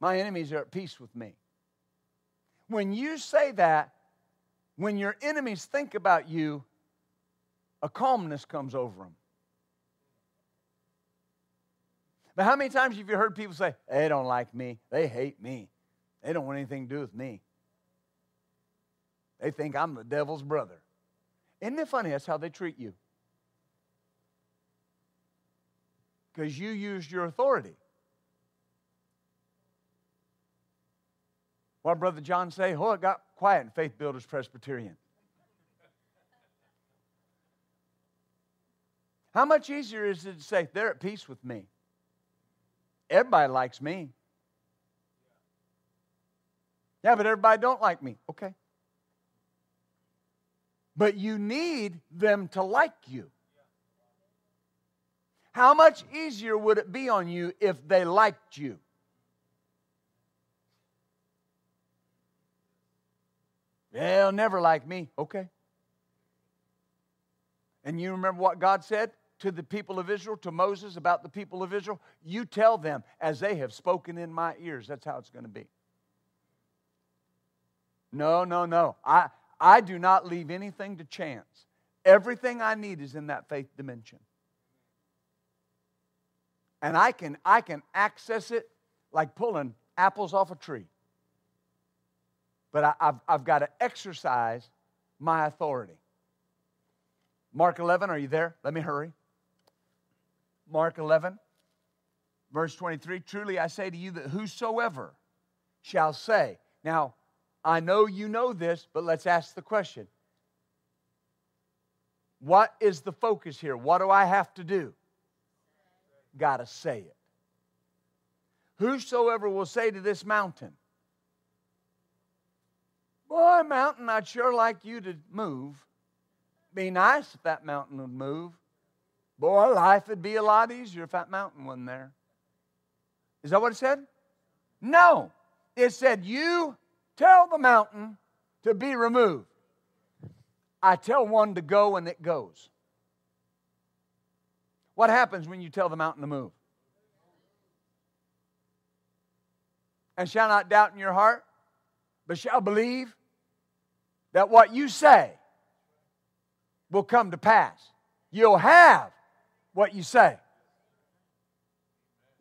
My enemies are at peace with me. When you say that, when your enemies think about you, a calmness comes over them. But how many times have you heard people say, they don't like me, they hate me, they don't want anything to do with me? They think I'm the devil's brother. Isn't it funny? That's how they treat you. Because you used your authority. What Brother John say? Oh, got quiet in Faith Builders Presbyterian. How much easier is it to say, they're at peace with me? Everybody likes me. Yeah, but everybody don't like me. Okay. But you need them to like you. How much easier would it be on you if they liked you? They'll never like me. Okay. And you remember what God said to the people of Israel, to Moses about the people of Israel? You tell them as they have spoken in my ears. That's how it's going to be. No, no, no. I, I do not leave anything to chance. Everything I need is in that faith dimension. And I can, I can access it like pulling apples off a tree. But I, have I've got to exercise my authority. Mark 11, are you there? Let me hurry. Mark 11, verse 23 Truly I say to you that whosoever shall say, now I know you know this, but let's ask the question. What is the focus here? What do I have to do? Got to say it. Whosoever will say to this mountain, Boy, mountain, I'd sure like you to move. Be nice if that mountain would move. Boy, life would be a lot easier if that mountain wasn't there. Is that what it said? No. It said, You tell the mountain to be removed. I tell one to go and it goes. What happens when you tell the mountain to move? And shall not doubt in your heart, but shall believe that what you say will come to pass. You'll have what you say.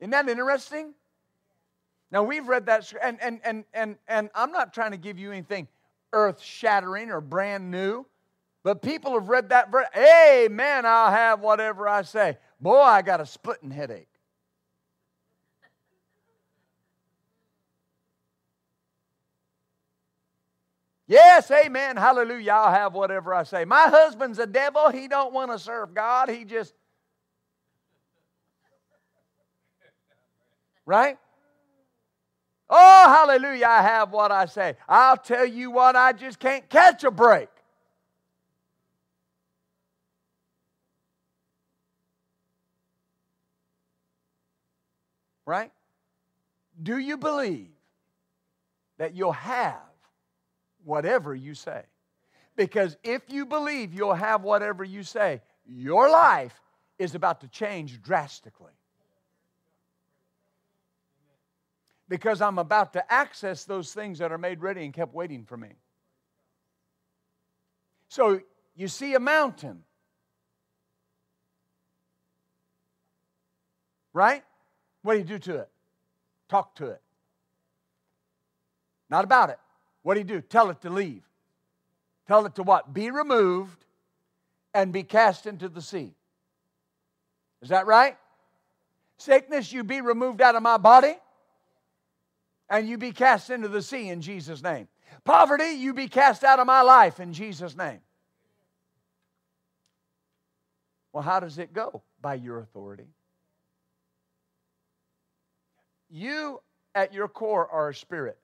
Isn't that interesting? Now we've read that, and and and and and I'm not trying to give you anything earth shattering or brand new, but people have read that verse. Amen. I'll have whatever I say. Boy, I got a splitting headache. Yes, amen, hallelujah, I'll have whatever I say. My husband's a devil. He don't want to serve God. He just, right? Oh, hallelujah, I have what I say. I'll tell you what, I just can't catch a break. Right? Do you believe that you'll have whatever you say? Because if you believe you'll have whatever you say, your life is about to change drastically. Because I'm about to access those things that are made ready and kept waiting for me. So you see a mountain, right? What do you do to it? Talk to it. Not about it. What do you do? Tell it to leave. Tell it to what? Be removed and be cast into the sea. Is that right? Sickness, you be removed out of my body and you be cast into the sea in Jesus' name. Poverty, you be cast out of my life in Jesus' name. Well, how does it go? By your authority. You, at your core, are a spirit.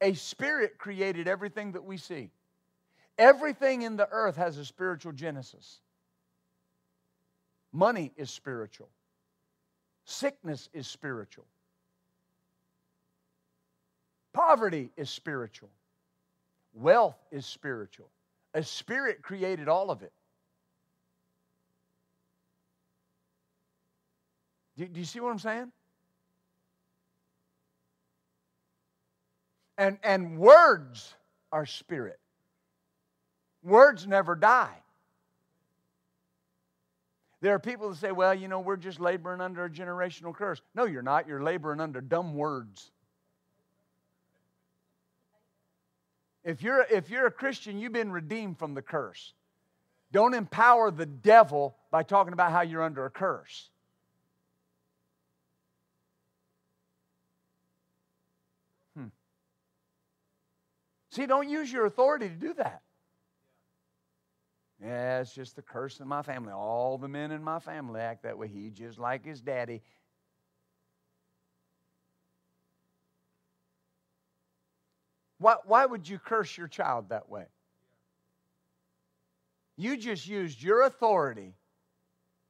A spirit created everything that we see. Everything in the earth has a spiritual genesis. Money is spiritual, sickness is spiritual, poverty is spiritual, wealth is spiritual. A spirit created all of it. Do, you see what I'm saying? And, and words are spirit. Words never die. There are people that say, well, you know, we're just laboring under a generational curse. No, you're not. You're laboring under dumb words. If you're, if you're a Christian, you've been redeemed from the curse. Don't empower the devil by talking about how you're under a curse. See, don't use your authority to do that. Yeah, it's just the curse in my family. All the men in my family act that way. He just like his daddy. Why, why would you curse your child that way? You just used your authority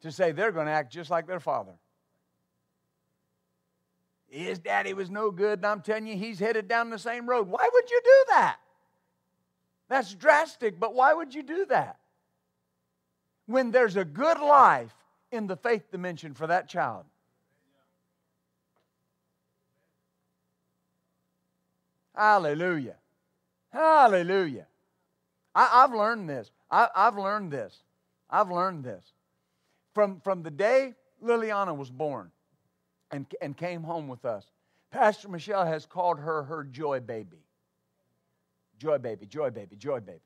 to say they're going to act just like their father. His daddy was no good, and I'm telling you, he's headed down the same road. Why would you do that? That's drastic, but why would you do that? When there's a good life in the faith dimension for that child. Hallelujah. Hallelujah. I, have learned this. I, I've learned this. I've learned this. From, from the day Liliana was born, and, and came home with us. Pastor Michelle has called her her joy baby. Joy baby, joy baby, joy baby.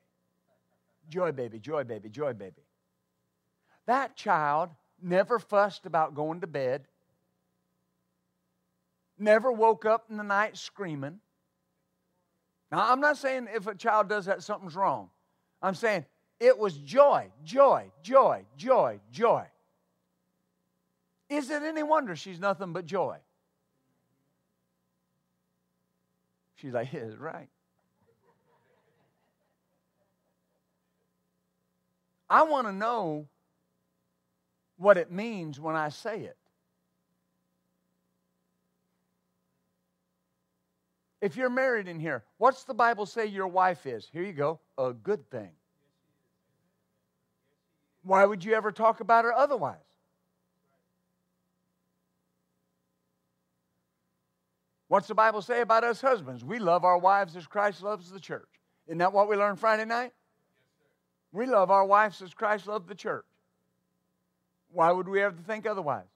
Joy baby, joy baby, joy baby. That child never fussed about going to bed, never woke up in the night screaming. Now, I'm not saying if a child does that, something's wrong. I'm saying it was joy, joy, joy, joy, joy. Is it any wonder she's nothing but joy? She's like, yeah, right. I want to know what it means when I say it. If you're married in here, what's the Bible say your wife is? Here you go, a good thing. Why would you ever talk about her otherwise? What's the Bible say about us husbands? We love our wives as Christ loves the church. Isn't that what we learned Friday night? we love our wives as Christ loved the church. Why would we ever think otherwise?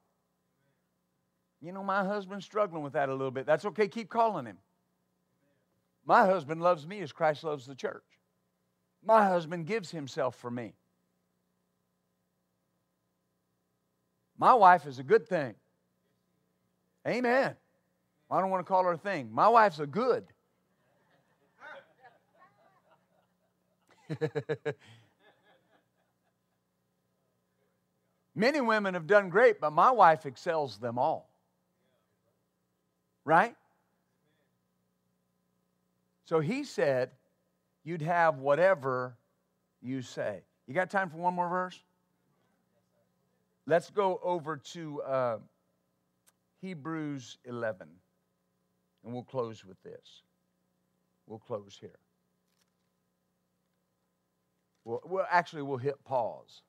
You know, my husband's struggling with that a little bit. That's okay, keep calling him. My husband loves me as Christ loves the church. My husband gives himself for me. My wife is a good thing. Amen. I don't want to call her a thing. My wife's a good. Many women have done great, but my wife excels them all. Right? So he said, You'd have whatever you say. You got time for one more verse? Let's go over to uh, Hebrews 11. And we'll close with this. We'll close here. Well, well, actually, we'll hit pause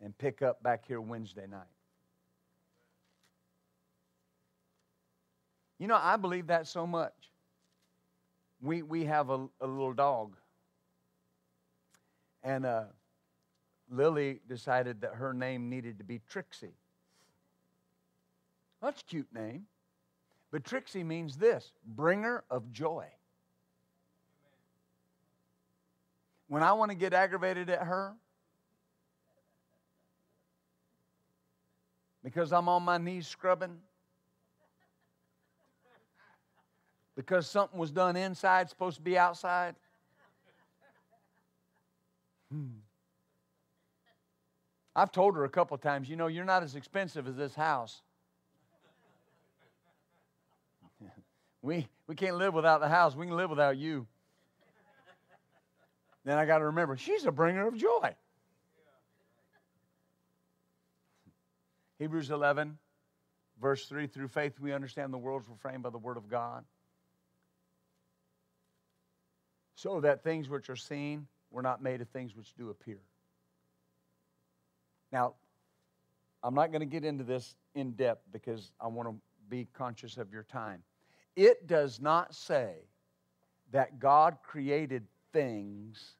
and pick up back here Wednesday night. You know, I believe that so much. We, we have a, a little dog. And uh, Lily decided that her name needed to be Trixie. That's a cute name. But Trixie means this bringer of joy. When I want to get aggravated at her, because I'm on my knees scrubbing, because something was done inside, supposed to be outside. Hmm. I've told her a couple times, you know, you're not as expensive as this house. We, we can't live without the house. We can live without you. Then I got to remember, she's a bringer of joy. Hebrews 11, verse 3 through faith, we understand the worlds were framed by the Word of God so that things which are seen were not made of things which do appear. Now, I'm not going to get into this in depth because I want to be conscious of your time. It does not say that God created things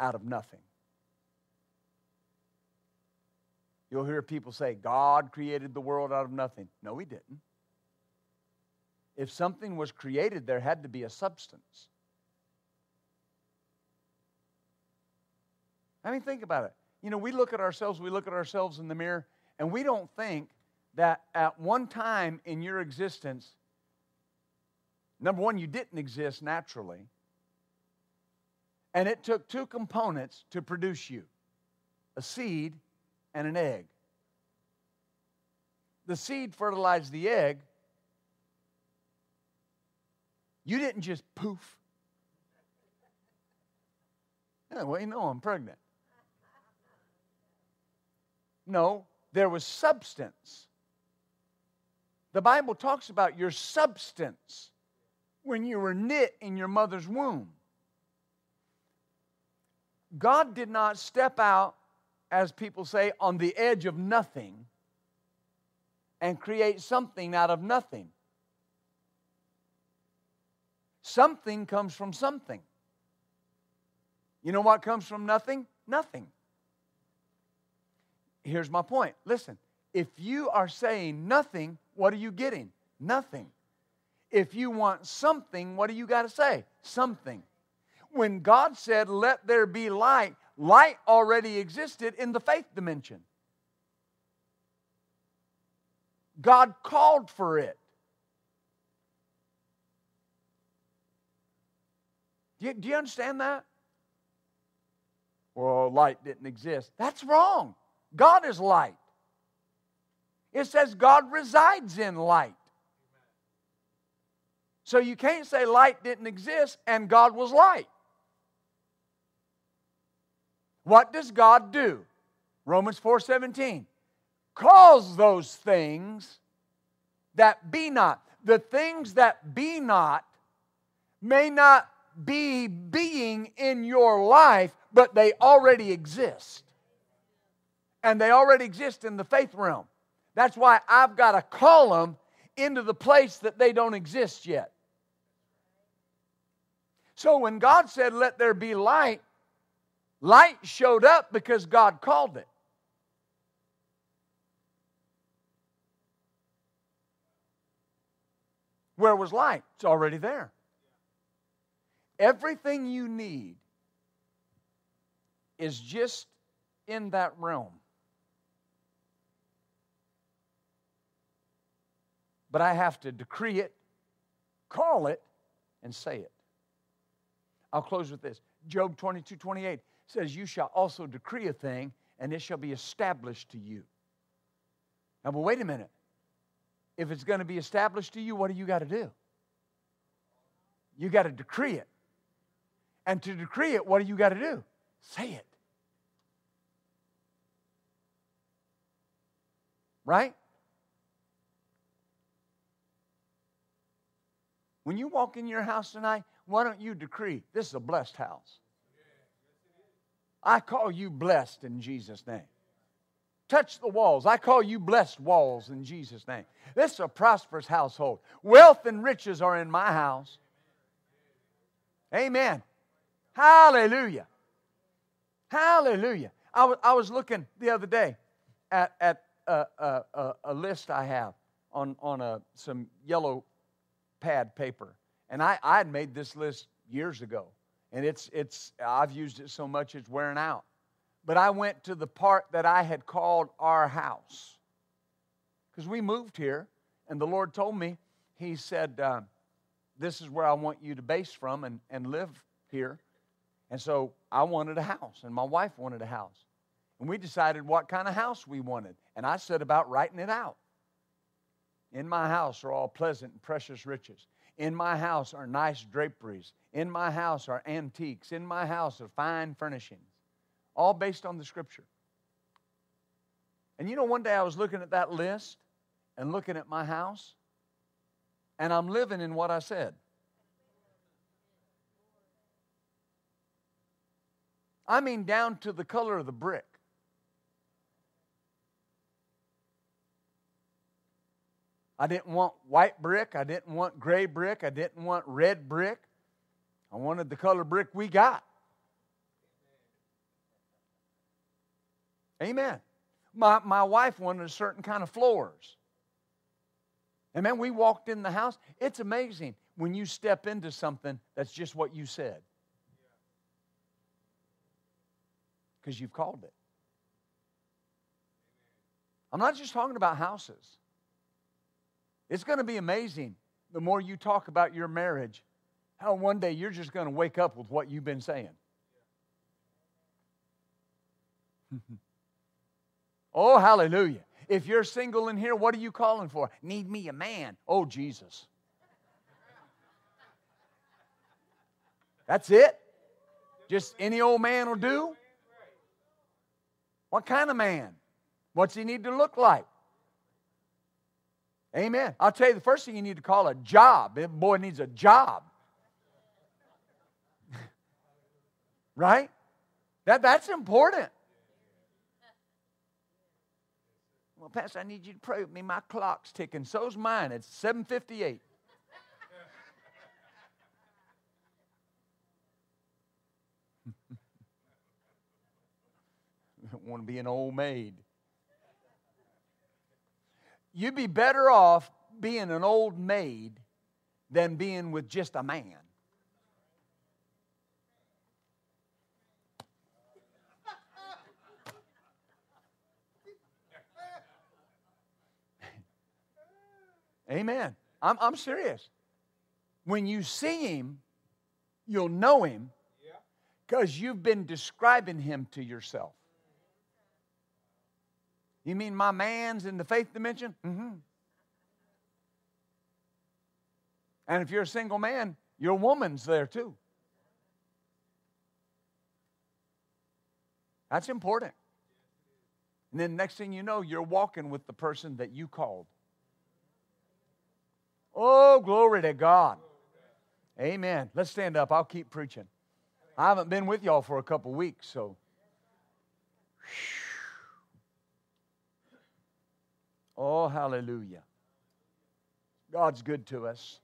out of nothing. You'll hear people say, God created the world out of nothing. No, He didn't if something was created, there had to be a substance. I mean, think about it. You know, we look at ourselves, we look at ourselves in the mirror, and we don't think that at one time in your existence, number one, you didn't exist naturally, and it took two components to produce you a seed and an egg. The seed fertilized the egg, you didn't just poof. Yeah, well, you know I'm pregnant. No, there was substance. The Bible talks about your substance when you were knit in your mother's womb. God did not step out, as people say, on the edge of nothing and create something out of nothing. Something comes from something. You know what comes from nothing? Nothing. Here's my point. Listen, if you are saying nothing, what are you getting? Nothing. If you want something, what do you got to say? Something. When God said, Let there be light, light already existed in the faith dimension. God called for it. Do you, do you understand that? Well, light didn't exist. That's wrong. God is light. It says God resides in light. So you can't say light didn't exist and God was light. What does God do? Romans 4:17. Cause those things that be not. The things that be not may not be being in your life, but they already exist. And they already exist in the faith realm. That's why I've got to call them into the place that they don't exist yet. So when God said, Let there be light, light showed up because God called it. Where was light? It's already there. Everything you need is just in that realm. But I have to decree it, call it, and say it. I'll close with this. Job 22 28 says, You shall also decree a thing, and it shall be established to you. Now, but wait a minute. If it's going to be established to you, what do you got to do? You got to decree it. And to decree it, what do you got to do? Say it. Right? When you walk in your house tonight, why don't you decree this is a blessed house? I call you blessed in Jesus' name. Touch the walls. I call you blessed walls in Jesus' name. This is a prosperous household. Wealth and riches are in my house. Amen. Hallelujah. Hallelujah. I, w- I was looking the other day at, at a, a, a list I have on, on a, some yellow pad paper. And I, I had made this list years ago. And it's, it's, I've used it so much it's wearing out. But I went to the part that I had called our house. Because we moved here, and the Lord told me, He said, uh, This is where I want you to base from and, and live here. And so I wanted a house, and my wife wanted a house. And we decided what kind of house we wanted. And I set about writing it out. In my house are all pleasant and precious riches. In my house are nice draperies. In my house are antiques. In my house are fine furnishings all based on the scripture. And you know, one day I was looking at that list and looking at my house, and I'm living in what I said. I mean, down to the color of the brick. I didn't want white brick. I didn't want gray brick. I didn't want red brick. I wanted the color brick we got. Amen. My, my wife wanted a certain kind of floors. And man, we walked in the house. It's amazing when you step into something that's just what you said. Because you've called it. I'm not just talking about houses. It's going to be amazing the more you talk about your marriage, how one day you're just going to wake up with what you've been saying. Oh, hallelujah. If you're single in here, what are you calling for? Need me a man. Oh, Jesus. That's it? Just any old man will do? What kind of man? What's he need to look like? Amen. I'll tell you the first thing you need to call a job. Boy needs a job. right? That, that's important. Well, Pastor, I need you to pray with me. My clock's ticking. So's mine. It's 758. don't want to be an old maid. You'd be better off being an old maid than being with just a man. Amen. I'm, I'm serious. When you see him, you'll know him because you've been describing him to yourself. You mean my man's in the faith dimension? Mm-hmm. And if you're a single man, your woman's there too. That's important. And then next thing you know, you're walking with the person that you called. Oh, glory to God. Amen. Let's stand up. I'll keep preaching. I haven't been with y'all for a couple weeks, so. Oh, hallelujah. God's good to us.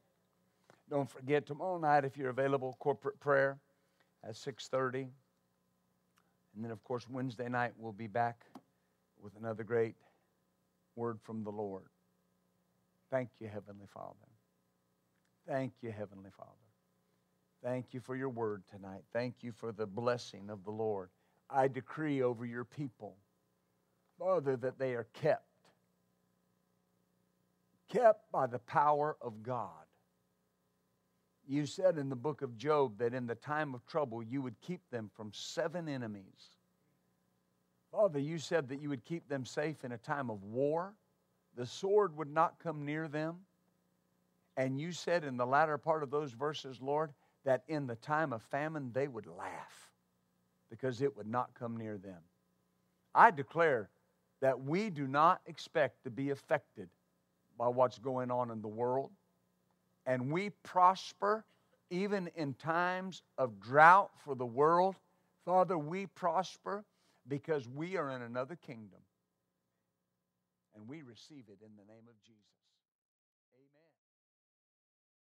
Don't forget tomorrow night if you're available corporate prayer at 6:30. And then of course Wednesday night we'll be back with another great word from the Lord. Thank you, Heavenly Father. Thank you, Heavenly Father. Thank you for your word tonight. Thank you for the blessing of the Lord. I decree over your people, Father, that they are kept. Kept by the power of God. You said in the book of Job that in the time of trouble you would keep them from seven enemies. Father, you said that you would keep them safe in a time of war the sword would not come near them. And you said in the latter part of those verses, Lord, that in the time of famine they would laugh because it would not come near them. I declare that we do not expect to be affected by what's going on in the world, and we prosper even in times of drought for the world. Father, we prosper because we are in another kingdom, and we receive it in the name of Jesus.